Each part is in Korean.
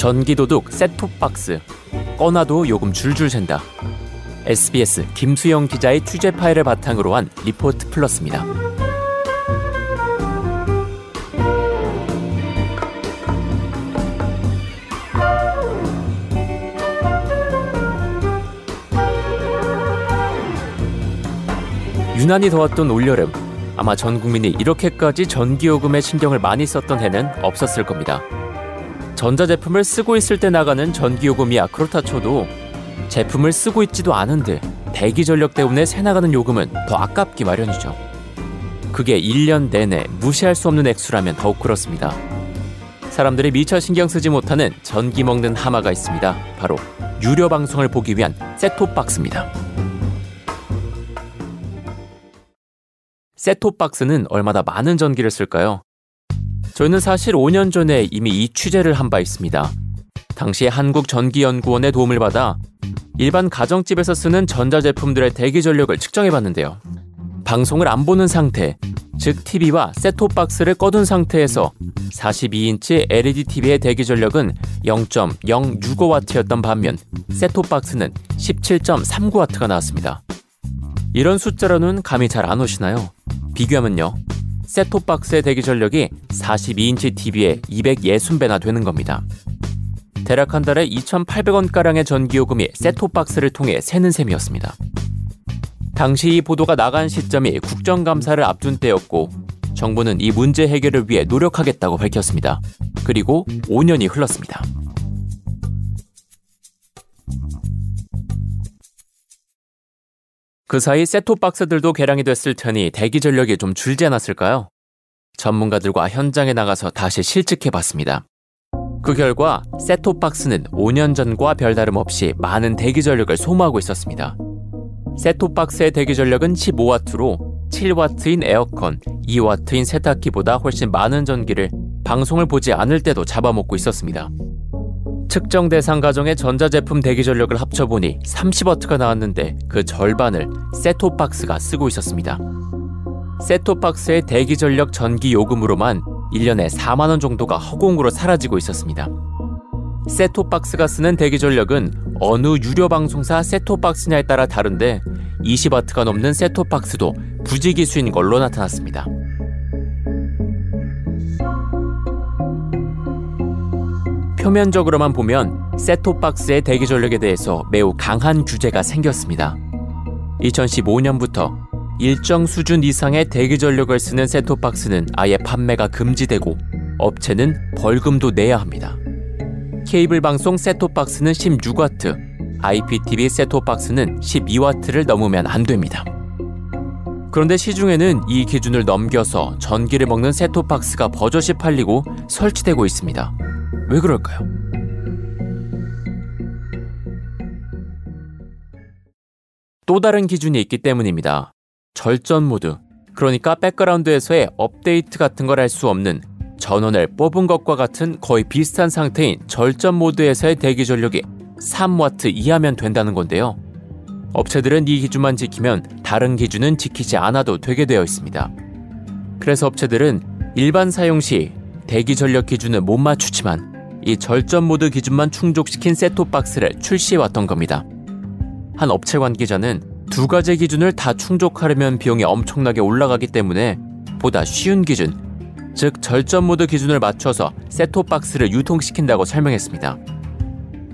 전기도둑 셋톱박스 꺼놔도 요금 줄줄 샌다. SBS 김수영 기자의 취재 파일을 바탕으로 한 리포트 플러스입니다. 유난히 더웠던 올여름 아마 전 국민이 이렇게까지 전기요금에 신경을 많이 썼던 해는 없었을 겁니다. 전자제품을 쓰고 있을 때 나가는 전기요금이야 그렇다 쳐도 제품을 쓰고 있지도 않은데 대기 전력 때문에 새 나가는 요금은 더 아깝기 마련이죠. 그게 1년 내내 무시할 수 없는 액수라면 더욱 그렇습니다. 사람들이 미처 신경 쓰지 못하는 전기 먹는 하마가 있습니다. 바로 유료 방송을 보기 위한 셋톱박스입니다. 셋톱박스는 얼마나 많은 전기를 쓸까요? 저희는 사실 5년 전에 이미 이 취재를 한 바 있습니다. 당시 한국전기연구원의 도움을 받아 일반 가정집에서 쓰는 전자제품들의 대기 전력을 측정해 봤는데요. 방송을 안 보는 상태, 즉 TV와 셋톱박스를 꺼둔 상태에서 42인치 LED TV의 대기 전력은 0.065W였던 반면 셋톱박스는 17.39W가 나왔습니다. 이런 숫자로는 감이 잘 안 오시나요? 비교하면요. 셋톱박스의 대기 전력이 42인치 TV에 260배나 되는 겁니다. 대략 한 달에 2,800원가량의 전기요금이 셋톱박스를 통해 새는 셈이었습니다. 당시 이 보도가 나간 시점이 국정감사를 앞둔 때였고 정부는 이 문제 해결을 위해 노력하겠다고 밝혔습니다. 그리고 5년이 흘렀습니다. 그 사이 셋톱 박스들도 개량이 됐을 테니 대기 전력이 좀 줄지 않았을까요? 전문가들과 현장에 나가서 다시 실측해 봤습니다. 그 결과 셋톱 박스는 5년 전과 별다름 없이 많은 대기 전력을 소모하고 있었습니다. 셋톱 박스의 대기 전력은 15와트로 7와트인 에어컨, 2와트인 세탁기보다 훨씬 많은 전기를 방송을 보지 않을 때도 잡아먹고 있었습니다. 측정 대상 가정의 전자제품 대기 전력을 합쳐보니 30W가 나왔는데 그 절반을 셋톱박스가 쓰고 있었습니다. 셋톱박스의 대기 전력 전기 요금으로만 1년에 4만 원 정도가 허공으로 사라지고 있었습니다. 셋톱박스가 쓰는 대기 전력은 어느 유료 방송사 셋톱박스냐에 따라 다른데 20W가 넘는 셋톱박스도 부지기수인 걸로 나타났습니다. 표면적으로만 보면 셋톱박스의 대기 전력에 대해서 매우 강한 규제가 생겼습니다. 2015년부터 일정 수준 이상의 대기 전력을 쓰는 셋톱박스는 아예 판매가 금지되고 업체는 벌금도 내야 합니다. 케이블 방송 셋톱박스는 16W, IPTV 셋톱박스는 12W를 넘으면 안 됩니다. 그런데 시중에는 이 기준을 넘겨서 전기를 먹는 셋톱박스가 버젓이 팔리고 설치되고 있습니다. 왜 그럴까요? 또 다른 기준이 있기 때문입니다. 절전 모드. 그러니까 백그라운드에서의 업데이트 같은 걸 할 수 없는 전원을 뽑은 것과 같은 거의 비슷한 상태인 절전 모드에서의 대기 전력이 3W 이하면 된다는 건데요. 업체들은 이 기준만 지키면 다른 기준은 지키지 않아도 되게 되어 있습니다. 그래서 업체들은 일반 사용 시 대기 전력 기준을 못 맞추지만 이 절전 모드 기준만 충족시킨 셋톱 박스를 출시해왔던 겁니다. 한 업체 관계자는 두 가지 기준을 다 충족하려면 비용이 엄청나게 올라가기 때문에 보다 쉬운 기준, 즉 절전 모드 기준을 맞춰서 셋톱 박스를 유통시킨다고 설명했습니다.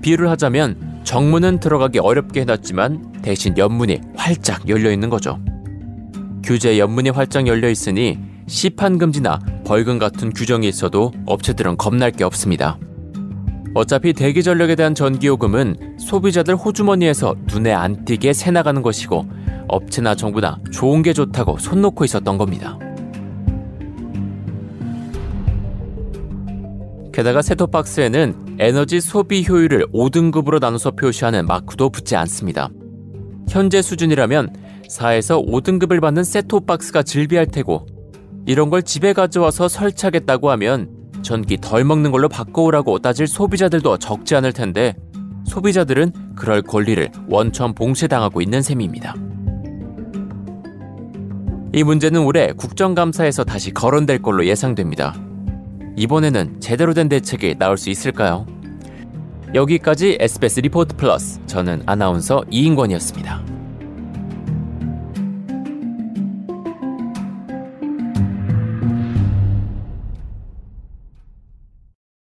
비유를 하자면 정문은 들어가기 어렵게 해놨지만 대신 연문이 활짝 열려 있는 거죠. 규제 연문이 활짝 열려 있으니 시판 금지나 벌금 같은 규정이 있어도 업체들은 겁날 게 없습니다. 어차피 대기 전력에 대한 전기요금은 소비자들 호주머니에서 눈에 안 띄게 새 나가는 것이고 업체나 정부나 좋은 게 좋다고 손 놓고 있었던 겁니다. 게다가 셋톱박스에는 에너지 소비 효율을 5등급으로 나눠서 표시하는 마크도 붙지 않습니다. 현재 수준이라면 4에서 5등급을 받는 셋톱박스가 즐비할 테고 이런 걸 집에 가져와서 설치하겠다고 하면 전기 덜 먹는 걸로 바꿔오라고 따질 소비자들도 적지 않을 텐데 소비자들은 그럴 권리를 원천 봉쇄당하고 있는 셈입니다. 이 문제는 올해 국정감사에서 다시 거론될 걸로 예상됩니다. 이번에는 제대로 된 대책이 나올 수 있을까요? 여기까지 SBS 리포트 플러스 저는 아나운서 이인권이었습니다.